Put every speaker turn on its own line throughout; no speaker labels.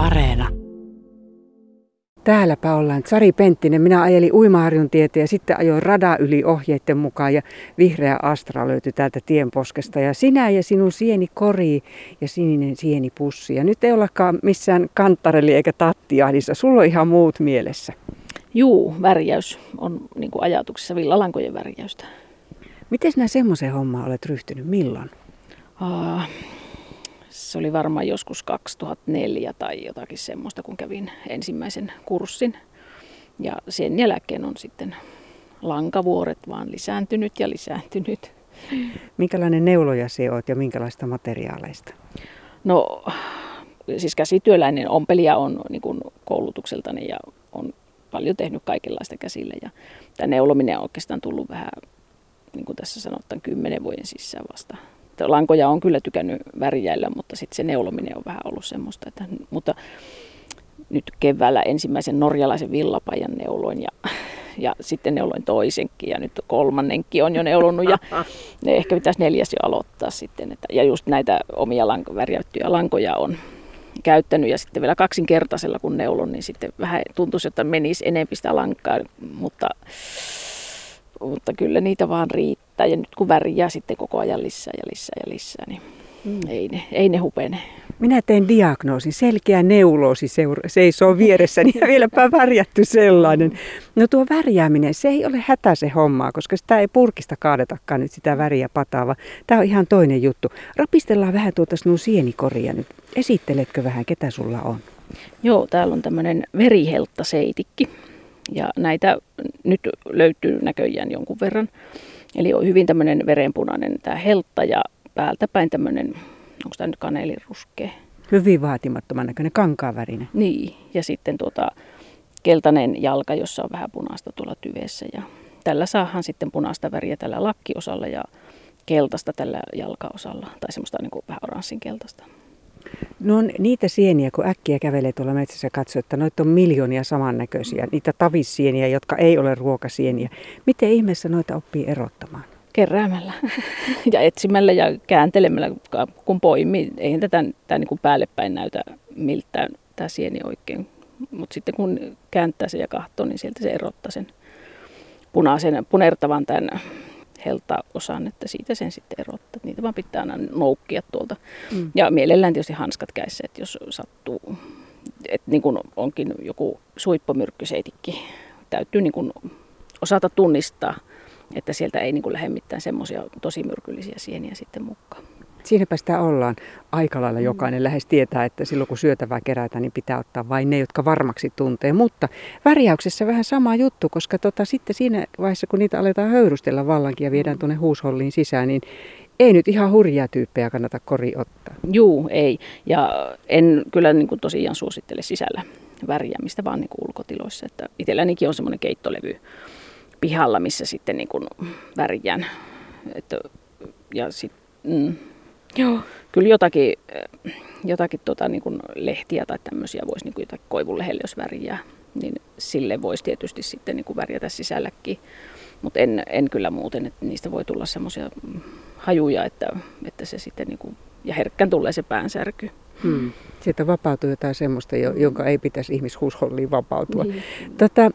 Areena.
Täälläpä ollaan. Sari Penttinen. Minä ajelin Uimaharjun tietä ja sitten ajoin rada yli ohjeiden mukaan ja vihreä Astra löytyi täältä tienposkesta. Ja sinä ja sinun sieni kori ja sininen sieni pussi. Ja nyt ei ollakaan missään kanttareli eikä tattiahdissa. Sulla on ihan muut mielessä.
Juu, värjäys on niin kuin ajatuksessa villalankojen värjäystä.
Miten sinä semmoisen hommaan olet ryhtynyt? Milloin?
Uh, se oli varmaan joskus 2004 tai jotakin semmoista, kun kävin ensimmäisen kurssin. Ja sen jälkeen on sitten lankavuoret vaan lisääntynyt ja lisääntynyt.
Minkälainen neuloja se oot ja minkälaista materiaaleista?
No siis käsityöläinen ompelija on niin kuin koulutukseltani ja on paljon tehnyt kaikenlaista käsille. Ja tämä neulominen on oikeastaan tullut vähän, niin kuin tässä sanotaan, kymmenen vuoden sisään vasta lankoja on kyllä tykännyt värjäillä, mutta sitten se neulominen on vähän ollut semmoista. Että, mutta nyt keväällä ensimmäisen norjalaisen villapajan neuloin ja, ja sitten neuloin toisenkin ja nyt kolmannenkin on jo neulonut ja ne ehkä pitäisi neljäs jo aloittaa sitten. Että, ja just näitä omia lanko, värjäyttyjä lankoja on käyttänyt ja sitten vielä kaksinkertaisella kun neulon, niin sitten vähän tuntuisi, että menisi enemmän sitä lankaa, mutta mutta kyllä niitä vaan riittää. Ja nyt kun värjää sitten koko ajan lisää ja lisää ja lisää, niin mm. ei, ne, ei ne hupene.
Minä teen diagnoosin, selkeä neuloosi seura- seisoo vieressäni ja vieläpä värjätty sellainen. No tuo värjääminen, se ei ole hätä se homma, koska sitä ei purkista kaadetakaan nyt sitä väriä pataava. Tämä on ihan toinen juttu. Rapistellaan vähän tuota sinun sienikoria nyt. Esitteletkö vähän, ketä sulla on?
Joo, täällä on tämmöinen veriheltta seitikki. Ja näitä nyt löytyy näköjään jonkun verran. Eli on hyvin tämmöinen verenpunainen tämä heltta ja päältä päin tämmöinen, onko tämä nyt kaneliruskea?
Hyvin vaatimattoman näköinen, kankaavärinen.
Niin, ja sitten tuota, keltainen jalka, jossa on vähän punaista tuolla tyveessä. Ja tällä saahan sitten punaista väriä tällä lakkiosalla ja keltaista tällä jalkaosalla, tai semmoista niin kuin vähän oranssin keltaista.
No on niitä sieniä, kun äkkiä kävelee tuolla metsässä ja katsoo, että noita on miljoonia samannäköisiä. Niitä tavissieniä, jotka ei ole ruokasieniä. Miten ihmeessä noita oppii erottamaan?
Keräämällä ja etsimällä ja kääntelemällä, kun poimii. Eihän tätä, tätä niin kuin päälle päin näytä miltään tämä sieni oikein. Mutta sitten kun kääntää sen ja katsoo, niin sieltä se erottaa sen punaisen, punertavan tämän heltaosan, että siitä sen sitten erottaa. Niitä vaan pitää aina noukkia tuolta. Mm. Ja mielellään tietysti hanskat käissä, että jos sattuu, että niin kuin onkin joku suippomyrkkyseitikki, täytyy niin kuin osata tunnistaa, että sieltä ei niin kuin lähde mitään semmoisia tosi myrkyllisiä sieniä sitten mukaan.
Siinäpä sitä ollaan. Aika lailla jokainen lähes tietää, että silloin kun syötävää kerätään, niin pitää ottaa vain ne, jotka varmaksi tuntee. Mutta värjäyksessä vähän sama juttu, koska tota, sitten siinä vaiheessa, kun niitä aletaan höyrustella vallankin ja viedään tuonne huusholliin sisään, niin ei nyt ihan hurjaa tyyppejä kannata kori ottaa.
Juu, ei. Ja en kyllä niin kuin tosiaan suosittele sisällä värjäämistä, vaan niin kuin ulkotiloissa. Että itsellänikin on semmoinen keittolevy pihalla, missä sitten niin kuin värjään. Että, ja sit, mm, Joo. Kyllä jotakin, jotakin tota, niin kuin lehtiä tai tämmöisiä voisi niin kuin jotakin koivun lehelle, jos värjää, niin sille voisi tietysti sitten niin kuin värjätä sisälläkin. Mutta en, en kyllä muuten, että niistä voi tulla semmoisia hajuja, että, että se sitten niin kuin, ja herkkän tulee se päänsärky.
Hmm. Sieltä vapautuu jotain semmoista, jonka ei pitäisi ihmishuusholliin vapautua. Niin. Tota,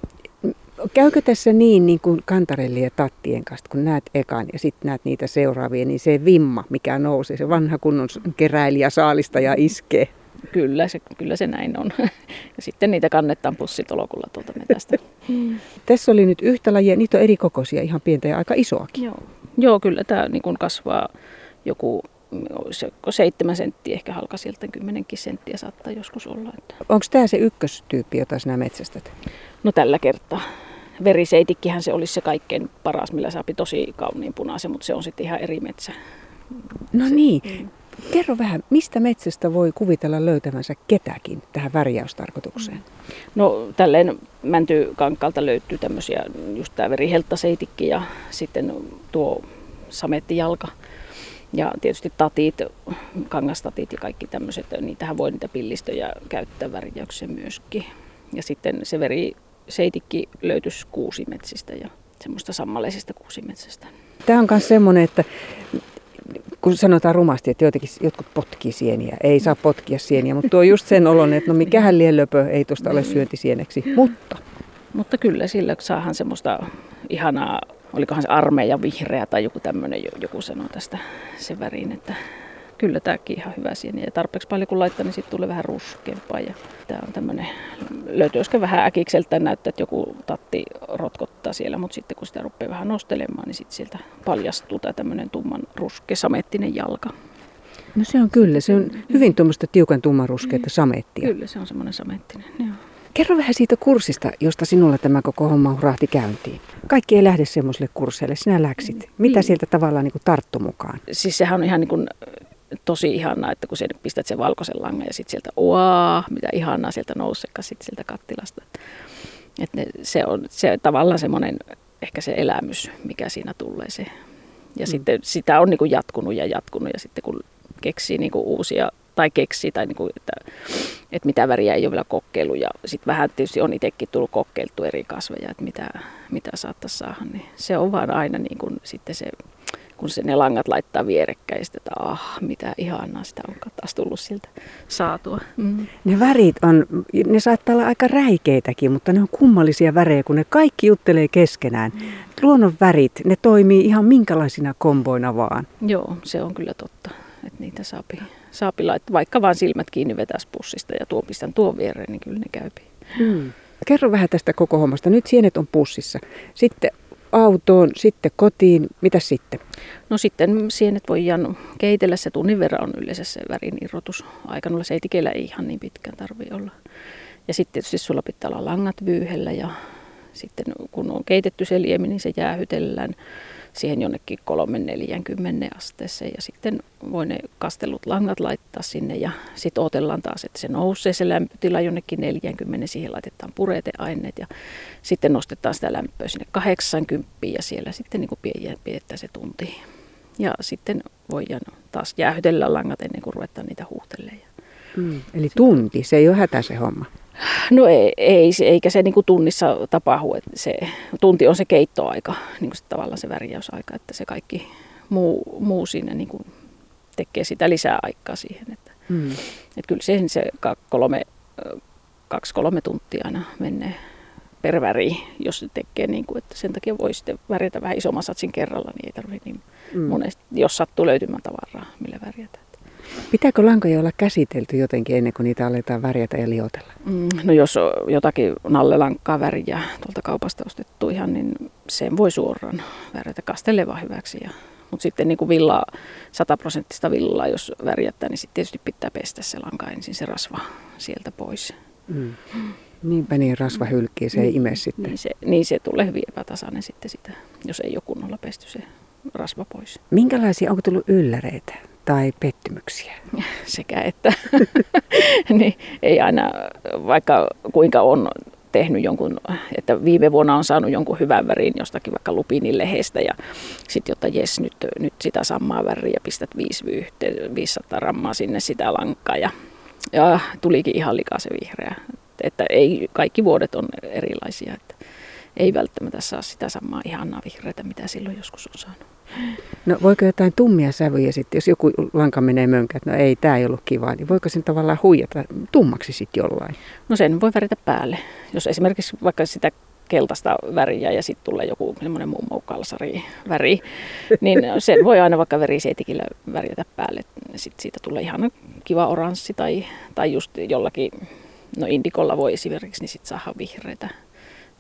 Käykö tässä niin, niin kuin kantarelli ja tattien kanssa, kun näet ekan ja sitten näet niitä seuraavia, niin se vimma, mikä nousee, se vanha kunnon keräilijä saalista ja iskee?
Kyllä se, kyllä se näin on. Ja sitten niitä kannetaan pussitolokulla tuolta metästä.
Tässä oli nyt yhtä lajia, niitä on eri kokoisia, ihan pientä ja aika isoakin.
Joo, Joo kyllä tämä niin kasvaa joku seitsemän senttiä, ehkä halka sieltä kymmenenkin senttiä saattaa joskus olla.
Onko tämä se ykköstyyppi, jota sinä metsästät?
No tällä kertaa veriseitikkihän se olisi se kaikkein paras, millä saapi tosi kauniin punaisen, mutta se on sitten ihan eri metsä.
No niin. Mm. Kerro vähän, mistä metsästä voi kuvitella löytävänsä ketäkin tähän värjäystarkoitukseen?
No tälleen mäntykankalta löytyy tämmöisiä, just tämä verihelttaseitikki ja sitten tuo samettijalka. Ja tietysti tatit, kangastatit ja kaikki tämmöiset, niitähän voi niitä pillistöjä käyttää värjäykseen myöskin. Ja sitten se veri seitikki löytyisi kuusimetsistä ja semmoista sammaleisesta kuusimetsästä.
Tämä on myös semmoinen, että kun sanotaan rumasti, että jotenkin, jotkut potkii sieniä. Ei saa potkia sieniä, mutta tuo on just sen olon, että no mikähän lielöpö ei tuosta ole syöntisieneksi. Mutta
mutta kyllä sillä saahan semmoista ihanaa, olikohan se armeija vihreä tai joku tämmöinen, joku sanoo tästä sen väriin, että kyllä tämäkin ihan hyvä sieni. Ja tarpeeksi paljon kun laittaa, niin sitten tulee vähän ruskeampaa. Ja tämä on tämmöinen, löytyy joskin vähän äkikseltä näyttää, että joku tatti rotkottaa siellä, mutta sitten kun sitä rupeaa vähän nostelemaan, niin sitten sieltä paljastuu tämä tämmöinen tumman ruske samettinen jalka.
No se on kyllä, se on hyvin tuommoista tiukan tummanruskeita samettia.
Kyllä, se on semmoinen samettinen, joo.
Kerro vähän siitä kurssista, josta sinulla tämä koko homma hurahti käyntiin. Kaikki ei lähde semmoiselle kursseille, sinä läksit. Mitä niin. sieltä tavallaan niin tarttu mukaan?
Siis sehän on ihan niin kuin tosi ihanaa, että kun sen pistät sen valkoisen langan ja sitten sieltä, uaa, mitä ihanaa sieltä nousekaan sitten sieltä kattilasta. Että ne, se on se tavallaan semmoinen ehkä se elämys, mikä siinä tulee se. Ja mm. sitten sitä on niin kuin jatkunut ja jatkunut ja sitten kun keksii niin kuin uusia tai keksii, tai niin kuin, että, että mitä väriä ei ole vielä kokeillut. Ja sitten vähän tietysti on itsekin tullut kokeiltu eri kasveja, että mitä, mitä saattaisi saada. Niin se on vaan aina niin kuin, sitten se, kun se ne langat laittaa vierekkäin, että ah, mitä ihanaa sitä on taas tullut siltä saatua. Mm.
Ne värit on, ne saattaa olla aika räikeitäkin, mutta ne on kummallisia värejä, kun ne kaikki juttelee keskenään. Mm. Luonnon värit, ne toimii ihan minkälaisina komboina vaan.
Joo, se on kyllä totta, että niitä saapi saapi laittaa, vaikka vaan silmät kiinni vetäisi pussista ja tuo pistän tuon viereen, niin kyllä ne käypi.
Hmm. Kerro vähän tästä koko hommasta. Nyt sienet on pussissa. Sitten autoon, sitten kotiin. Mitä sitten?
No sitten sienet voidaan keitellä. Se tunnin verran on yleensä se värin irrotus. Aikanolla se ei ihan niin pitkään tarvii olla. Ja sitten tietysti sulla pitää olla langat vyyhellä ja sitten kun on keitetty se liemi, niin se jäähytellään siihen jonnekin 3-40 asteeseen ja sitten voi ne kastellut langat laittaa sinne ja sitten odotellaan taas, että se nousee se lämpötila jonnekin 40, siihen laitetaan pureteaineet ja sitten nostetaan sitä lämpöä sinne 80 ja siellä sitten niin kuin pidetään se tunti. Ja sitten voidaan taas jäähytellä langat ennen kuin ruvetaan niitä huuhtelemaan.
Mm, eli tunti, se ei ole hätä se homma.
No ei, ei eikä se niin kuin tunnissa tapahdu. Että se, tunti on se keittoaika, niin kuin se, tavallaan se värjäysaika, että se kaikki muu, muu siinä niin kuin tekee sitä lisää aikaa siihen. Että, mm. että kyllä siihen se kolme, kaksi-kolme tuntia aina menee per väri, jos se tekee niin kuin, että sen takia voi sitten värjätä vähän isomman satsin kerralla, niin ei tarvitse niin mm. monesti, jos sattuu löytymään tavaraa, millä värjätä.
Pitääkö lankoja olla käsitelty jotenkin ennen kuin niitä aletaan värjätä ja liotella?
Mm, no jos on jotakin nallelankkaa väriä tuolta kaupasta ostettu ihan, niin sen voi suoraan värjätä kasteleva hyväksi. Ja, mutta sitten niin kuin villaa, sataprosenttista villaa, jos värjättää, niin sitten tietysti pitää pestä se lanka ensin se rasva sieltä pois. Mm.
Niinpä niin, rasva hylkii, se ei niin, ime sitten.
Niin se, niin se tulee hyvin epätasainen sitten sitä, jos ei ole kunnolla pesty se rasva pois.
Minkälaisia, onko tullut ylläreitä? Tai pettymyksiä?
Sekä että niin, ei aina, vaikka kuinka on tehnyt jonkun, että viime vuonna on saanut jonkun hyvän värin jostakin vaikka lupinilehestä ja sitten jotta jes nyt, nyt sitä samaa väriä pistät 5 vyyhte, 500 rammaa sinne sitä lankaa ja, ja tulikin ihan se vihreä. Että ei, kaikki vuodet on erilaisia, että ei välttämättä saa sitä samaa ihanaa vihreätä, mitä silloin joskus on saanut.
No voiko jotain tummia sävyjä sitten, jos joku lanka menee mönkään, että no ei, tämä ei ollut kiva, niin voiko sen tavallaan huijata tummaksi sitten jollain?
No sen voi väritä päälle. Jos esimerkiksi vaikka sitä keltaista väriä ja sitten tulee joku semmoinen mummo väri, niin sen voi aina vaikka verisietikillä värjätä päälle. Sitten siitä tulee ihan kiva oranssi tai, tai just jollakin, no indikolla voi esimerkiksi, niin sitten saada vihreitä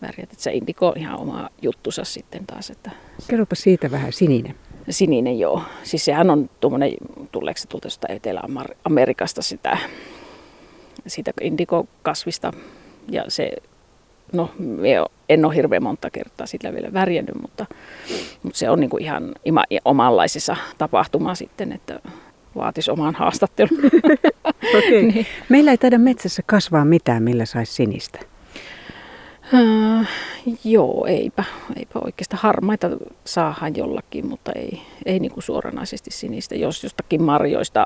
väriä. Että se indiko on ihan oma juttusa sitten taas. Että...
Kerropa siitä vähän, sininen.
Sininen joo. Siis sehän on tuommoinen, tuleeko se tuolta Etelä-Amerikasta sitä, siitä indikokasvista. Ja se, no en ole hirveän monta kertaa sillä vielä värjännyt, mutta, mutta se on niin kuin ihan ima, omanlaisessa tapahtuma sitten, että vaatisi oman haastattelun.
okay. niin. Meillä ei taida metsässä kasvaa mitään, millä saisi sinistä.
Äh, joo, eipä, eipä oikeastaan harmaita saahan jollakin, mutta ei, ei niin kuin suoranaisesti sinistä. Jos jostakin marjoista,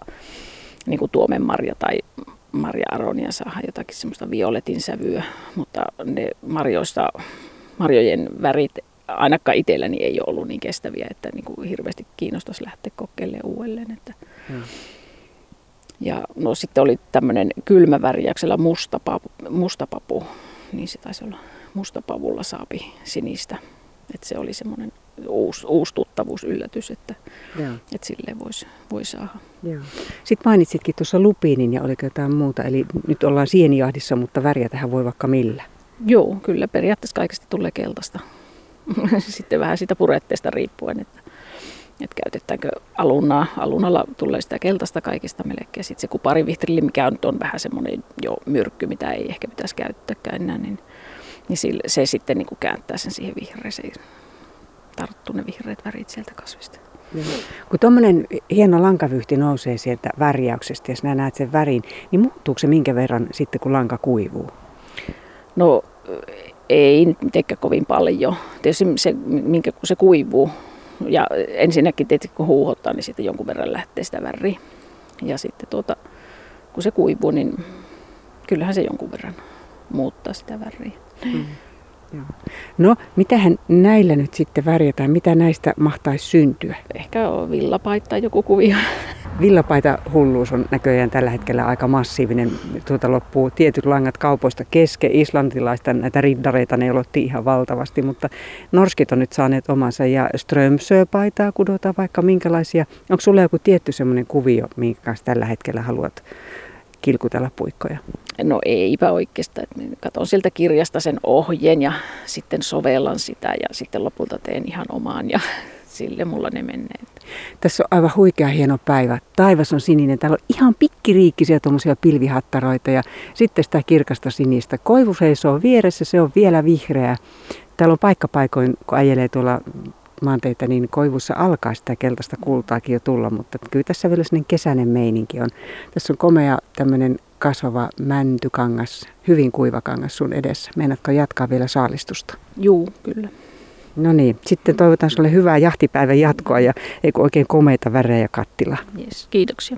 niin kuin tuomenmarja tai marja aronia saadaan jotakin semmoista violetin sävyä, mutta ne marjoista, marjojen värit ainakaan itselläni ei ole ollut niin kestäviä, että niin kuin hirveästi kiinnostaisi lähteä kokeilemaan uudelleen. Että. Hmm. Ja no sitten oli tämmöinen kylmävärjäyksellä mustapapu, mustapapu, niin se taisi olla mustapavulla saapi sinistä. Että se oli semmoinen uusi, uusi tuttavuus, yllätys, että, Joo. että silleen voisi voi saada.
Joo. Sitten mainitsitkin tuossa lupiinin ja oliko jotain muuta, eli nyt ollaan sienijahdissa, mutta väriä tähän voi vaikka millä.
Joo, kyllä periaatteessa kaikesta tulee keltaista. Sitten vähän sitä puretteesta riippuen, että, että käytetäänkö alunaa. Alunalla tulee sitä keltaista kaikista melkein. Sitten se kuparivihtrili, mikä nyt on vähän semmoinen jo myrkky, mitä ei ehkä pitäisi käyttääkään enää, niin, niin sille, se sitten niin kuin kääntää sen siihen vihreeseen. Tarttuu ne vihreät värit sieltä kasvista.
Kun tuommoinen hieno lankavyyhti nousee sieltä värjäyksestä, ja sinä näet sen värin, niin muuttuuko se minkä verran sitten, kun lanka kuivuu?
No ei mitenkään kovin paljon. Tietysti se, minkä, kun se kuivuu, ja ensinnäkin tietysti kun huuhottaa, niin sitten jonkun verran lähtee sitä väriä. Ja sitten tuota, kun se kuivuu, niin kyllähän se jonkun verran muuttaa sitä väriä. Mm.
Joo. No, mitähän näillä nyt sitten värjätään? Mitä näistä mahtaisi syntyä?
Ehkä on villapaita joku kuvio.
Villapaita hulluus on näköjään tällä hetkellä aika massiivinen. Tuota loppuu tietyt langat kaupoista kesken. Islantilaista näitä riddareita ne olottiin ihan valtavasti, mutta norskit on nyt saaneet omansa. Ja Strömsö-paitaa kudotaan vaikka minkälaisia. Onko sulla joku tietty semmoinen kuvio, minkä tällä hetkellä haluat kilkutella puikkoja?
No eipä oikeastaan. Katon sieltä kirjasta sen ohjeen ja sitten sovellan sitä ja sitten lopulta teen ihan omaan ja sille mulla ne menee.
Tässä on aivan huikea hieno päivä. Taivas on sininen. Täällä on ihan pikkiriikkisiä tuommoisia pilvihattaroita ja sitten sitä kirkasta sinistä. Koivu seisoo vieressä, se on vielä vihreä. Täällä on paikkapaikoin, kun ajelee tuolla maanteita, niin koivussa alkaa sitä keltaista kultaakin jo tulla, mutta kyllä tässä vielä sellainen kesäinen meininki on. Tässä on komea tämmöinen kasvava mäntykangas, hyvin kuiva kangas sun edessä. Meinaatko jatkaa vielä saalistusta?
Juu, kyllä.
No niin, sitten toivotan sulle hyvää jahtipäivän jatkoa ja eikö oikein komeita värejä kattila.
Yes, kiitoksia.